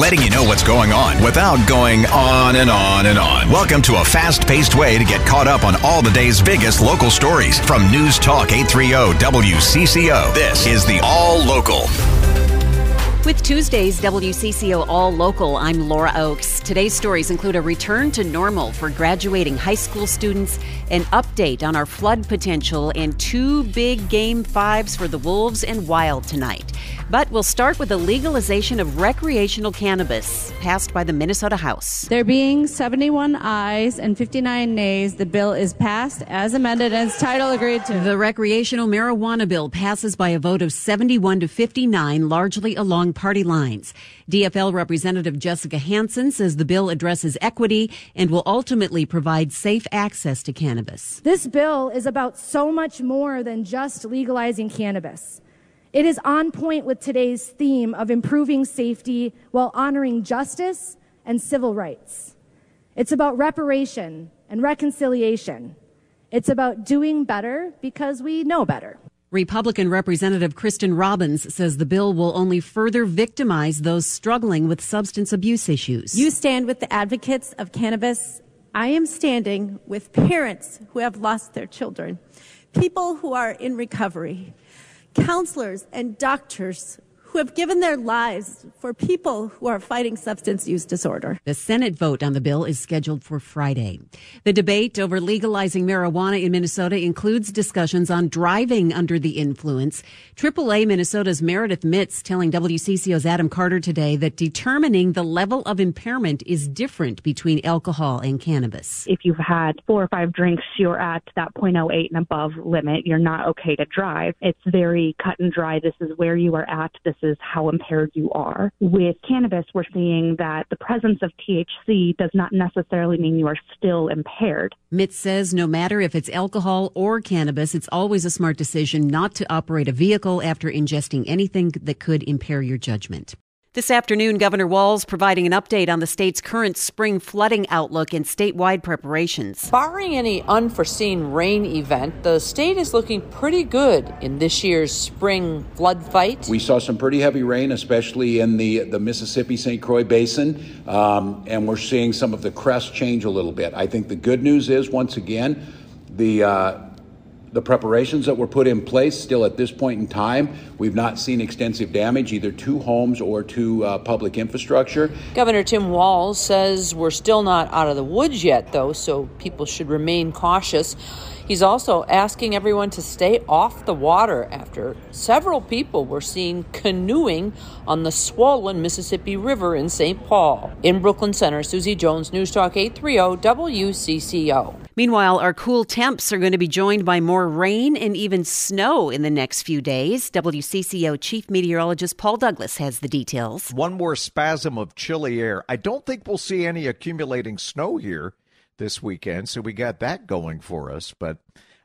letting you know what's going on without going on and on and on. Welcome to a fast paced way to get caught up on all the day's biggest local stories from News Talk 830 WCCO. This is the All Local. With Tuesday's WCCO All Local, I'm Laura Oakes. Today's stories include a return to normal for graduating high school students, an update on our flood potential, and two big game fives for the Wolves and Wild tonight. But we'll start with the legalization of recreational cannabis passed by the Minnesota House. There being 71 ayes and 59 nays, the bill is passed as amended and its title agreed to. The recreational marijuana bill passes by a vote of 71 to 59, largely along party lines. DFL Representative Jessica Hanson says the bill addresses equity and will ultimately provide safe access to cannabis. This bill is about so much more than just legalizing cannabis. It is on point with today's theme of improving safety while honoring justice and civil rights. It's about reparation and reconciliation. It's about doing better because we know better. Republican Representative Kristin Robbins says the bill will only further victimize those struggling with substance abuse issues. You stand with the advocates of cannabis. I am standing with parents who have lost their children, people who are in recovery, counselors and doctors who have given their lives for people who are fighting substance use disorder. The Senate vote on the bill is scheduled for Friday. The debate over legalizing marijuana in Minnesota includes discussions on driving under the influence. AAA Minnesota's Meredith Mitts telling WCCO's Adam Carter today that determining the level of impairment is different between alcohol and cannabis. If you've had four or five drinks, you're at that 0.08 and above limit. You're not okay to drive. It's very cut and dry. This is where you are at. This is how impaired you are. With cannabis, we're seeing that the presence of THC does not necessarily mean you are still impaired. Mitts says no matter if it's alcohol or cannabis, it's always a smart decision not to operate a vehicle after ingesting anything that could impair your judgment. This afternoon, Governor Walz providing an update on the state's current spring flooding outlook and statewide preparations. Barring any unforeseen rain event, the state is looking pretty good in this year's spring flood fight. We saw some pretty heavy rain, especially in the, the Mississippi St. Croix Basin, um, and we're seeing some of the crest change a little bit. I think the good news is, once again, the uh, the preparations that were put in place still at this point in time, we've not seen extensive damage either to homes or to uh, public infrastructure. Governor Tim Walz says we're still not out of the woods yet, though, so people should remain cautious. He's also asking everyone to stay off the water after several people were seen canoeing on the swollen Mississippi River in St. Paul. In Brooklyn Center, Susie Jones, News Talk 830 WCCO. Meanwhile, our cool temps are going to be joined by more rain and even snow in the next few days. WCCO Chief Meteorologist Paul Douglas has the details. One more spasm of chilly air. I don't think we'll see any accumulating snow here this weekend, so we got that going for us. But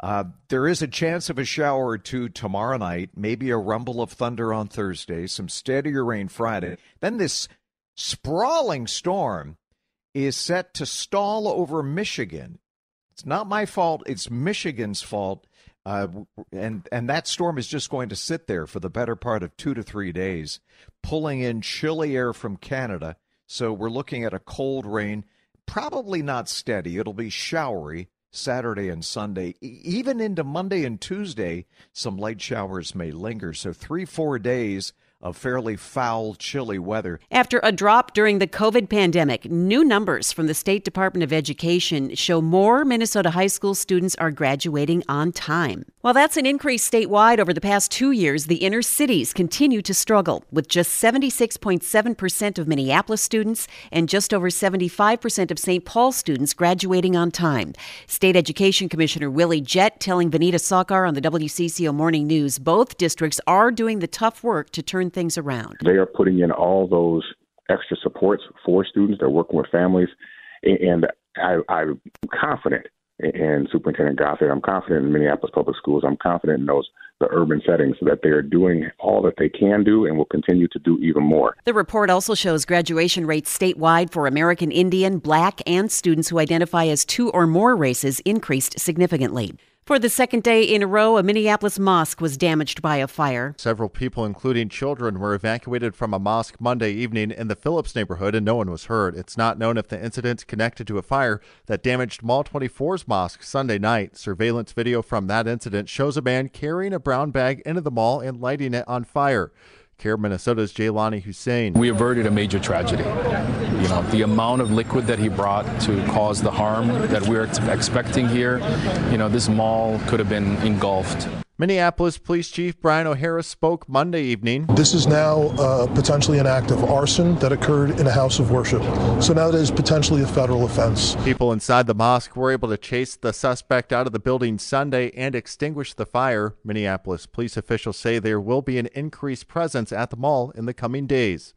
uh, there is a chance of a shower or two tomorrow night, maybe a rumble of thunder on Thursday, some steadier rain Friday. Then this sprawling storm is set to stall over Michigan it's not my fault. It's Michigan's fault. Uh, and and that storm is just going to sit there for the better part of two to three days, pulling in chilly air from Canada. So we're looking at a cold rain, probably not steady. It'll be showery Saturday and Sunday, even into Monday and Tuesday. Some light showers may linger. So three four days of fairly foul, chilly weather. After a drop during the COVID pandemic, new numbers from the State Department of Education show more Minnesota high school students are graduating on time. While that's an increase statewide over the past two years, the inner cities continue to struggle, with just 76.7% of Minneapolis students and just over 75% of St. Paul students graduating on time. State Education Commissioner Willie Jett telling Vineeta Sawkar on the WCCO Morning News both districts are doing the tough work to turn things around. They are putting in all those extra supports for students. They're working with families, and I, I'm confident in Superintendent Gothard. I'm confident in Minneapolis Public Schools. I'm confident in those the urban settings that they are doing all that they can do and will continue to do even more. The report also shows graduation rates statewide for American Indian, Black, and students who identify as two or more races increased significantly. For the second day in a row, a Minneapolis mosque was damaged by a fire. Several people, including children, were evacuated from a mosque Monday evening in the Phillips neighborhood, and no one was hurt. It's not known if the incident's connected to a fire that damaged Mall 24's mosque Sunday night. Surveillance video from that incident shows a man carrying a brown bag into the mall and lighting it on fire. CAIR Minnesota's Jaylani Hussein. We averted a major tragedy. You know, the amount of liquid that he brought to cause the harm that we're expecting here, you know, this mall could have been engulfed. Minneapolis Police Chief Brian O'Hara spoke Monday evening. This is now uh, potentially an act of arson that occurred in a house of worship. So now that is potentially a federal offense. People inside the mosque were able to chase the suspect out of the building Sunday and extinguish the fire. Minneapolis police officials say there will be an increased presence at the mall in the coming days.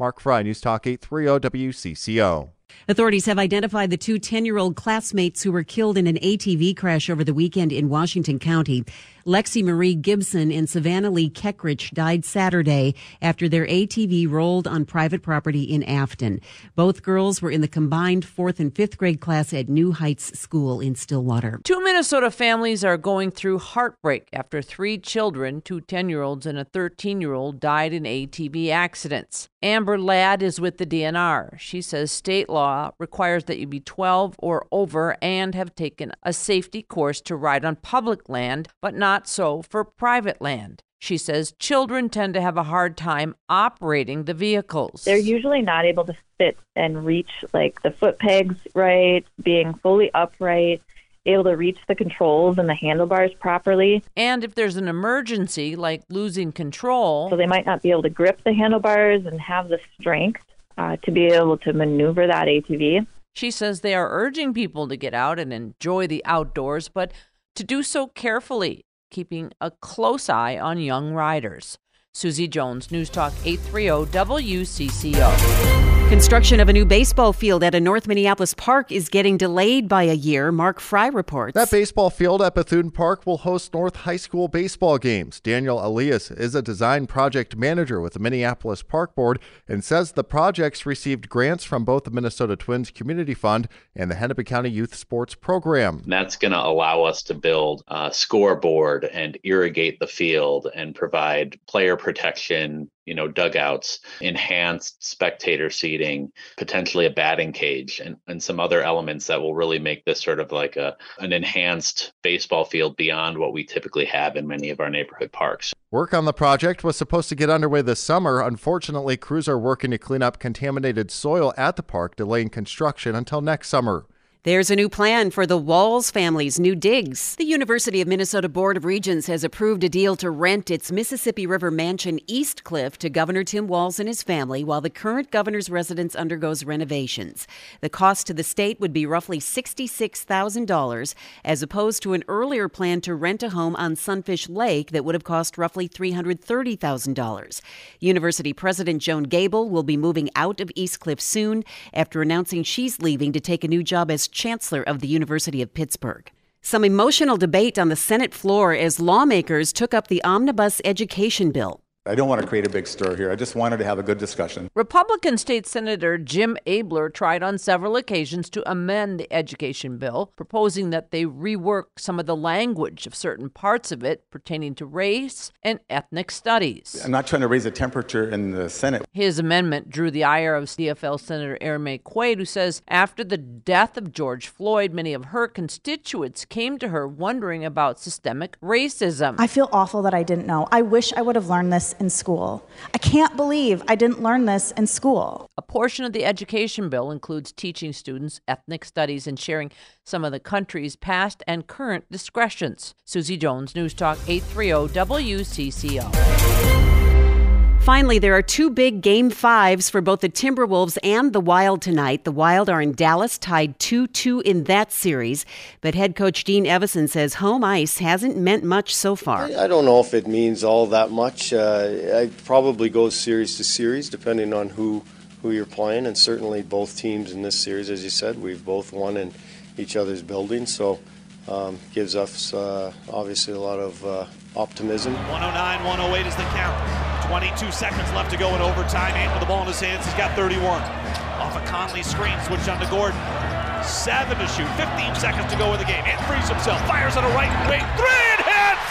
Mark Fry, News Talk 830 WCCO. Authorities have identified the two 10 year old classmates who were killed in an ATV crash over the weekend in Washington County. Lexi Marie Gibson and Savannah Lee Keckrich died Saturday after their ATV rolled on private property in Afton. Both girls were in the combined fourth and fifth grade class at New Heights School in Stillwater. Two Minnesota families are going through heartbreak after three children, two 10 year olds and a 13 year old, died in ATV accidents. Amber Ladd is with the DNR. She says state law requires that you be 12 or over and have taken a safety course to ride on public land, but not not so for private land. She says children tend to have a hard time operating the vehicles. They're usually not able to fit and reach like the foot pegs right, being fully upright, able to reach the controls and the handlebars properly. And if there's an emergency like losing control, so they might not be able to grip the handlebars and have the strength uh, to be able to maneuver that ATV. She says they are urging people to get out and enjoy the outdoors, but to do so carefully keeping a close eye on young riders. Susie Jones, News Talk 830 WCCO. Construction of a new baseball field at a North Minneapolis park is getting delayed by a year. Mark Fry reports. That baseball field at Bethune Park will host North High School baseball games. Daniel Elias is a design project manager with the Minneapolis Park Board and says the projects received grants from both the Minnesota Twins Community Fund and the Hennepin County Youth Sports Program. That's going to allow us to build a scoreboard and irrigate the field and provide player protection, you know, dugouts, enhanced spectator seating, potentially a batting cage, and, and some other elements that will really make this sort of like a an enhanced baseball field beyond what we typically have in many of our neighborhood parks. Work on the project was supposed to get underway this summer. Unfortunately, crews are working to clean up contaminated soil at the park, delaying construction until next summer. There's a new plan for the Walz family's new digs. The University of Minnesota Board of Regents has approved a deal to rent its Mississippi River mansion Eastcliff to Governor Tim Walz and his family while the current governor's residence undergoes renovations. The cost to the state would be roughly $66,000 as opposed to an earlier plan to rent a home on Sunfish Lake that would have cost roughly $330,000. University President Joan Gabel will be moving out of Eastcliff soon after announcing she's leaving to take a new job as chancellor of the University of Pittsburgh. Some emotional debate on the Senate floor as lawmakers took up the omnibus education bill. I don't want to create a big stir here. I just wanted to have a good discussion. Republican State Senator Jim Abeler tried on several occasions to amend the education bill, proposing that they rework some of the language of certain parts of it pertaining to race and ethnic studies. I'm not trying to raise the temperature in the Senate. His amendment drew the ire of DFL Senator Erin Maye Quade, who says after the death of George Floyd, many of her constituents came to her wondering about systemic racism. I feel awful that I didn't know. I wish I would have learned this in school. I can't believe I didn't learn this in school. A portion of the education bill includes teaching students ethnic studies and sharing some of the country's past and current discretions. Susie Jones, News Talk 830 WCCO. Finally, there are two big game fives for both the Timberwolves and the Wild tonight. The Wild are in Dallas, tied 2 2 in that series. But head coach Dean Evason says home ice hasn't meant much so far. I don't know if it means all that much. Uh, it probably goes series to series, depending on who, who you're playing. And certainly, both teams in this series, as you said, we've both won in each other's buildings. So, um, gives us uh, obviously a lot of uh, optimism. 109 108 is the count. 22 seconds left to go in overtime. Ant with the ball in his hands. He's got 31. Off a Conley screen, switch on to Gordon. Seven to shoot. 15 seconds to go in the game. And frees himself. Fires on a right wing. Three and hits!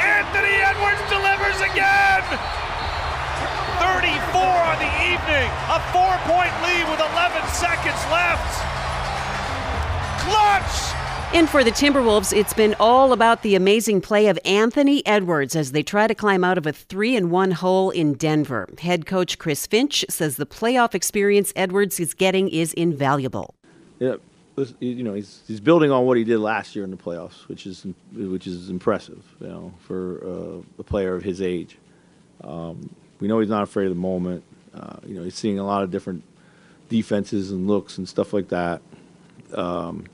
Anthony Edwards delivers again! 34 on the evening. A four point lead with 11 seconds And for the Timberwolves, it's been all about the amazing play of Anthony Edwards as they try to climb out of a 3 and 1 hole in Denver. Head coach Chris Finch says the playoff experience Edwards is getting is invaluable. Yeah, you know, he's he's building on what he did last year in the playoffs, which is which is impressive, you know, for uh, a player of his age. Um, we know he's not afraid of the moment. Uh, you know, he's seeing a lot of different defenses and looks and stuff like that. Um,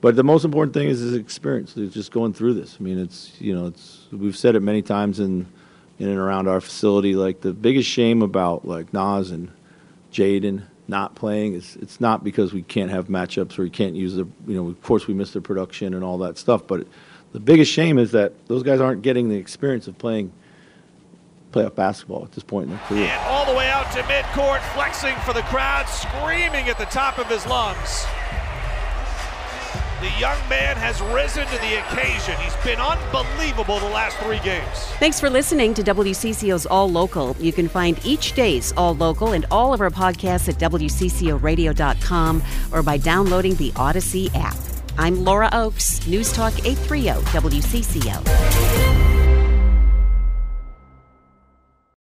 but the most important thing is his experience. He's just going through this. I mean, it's you know, it's we've said it many times in in and around our facility. Like the biggest shame about like Naz and Jaden not playing is it's not because we can't have matchups or we can't use the you know of course we miss their production and all that stuff. But the biggest shame is that those guys aren't getting the experience of playing playoff basketball at this point in their career. And all the way out to midcourt, flexing for the crowd, screaming at the top of his lungs. The young man has risen to the occasion. He's been unbelievable the last three games. Thanks for listening to WCCO's All Local. You can find each day's All Local and all of our podcasts at WCCORadio.com or by downloading the Odyssey app. I'm Laura Oakes, News Talk 830 WCCO.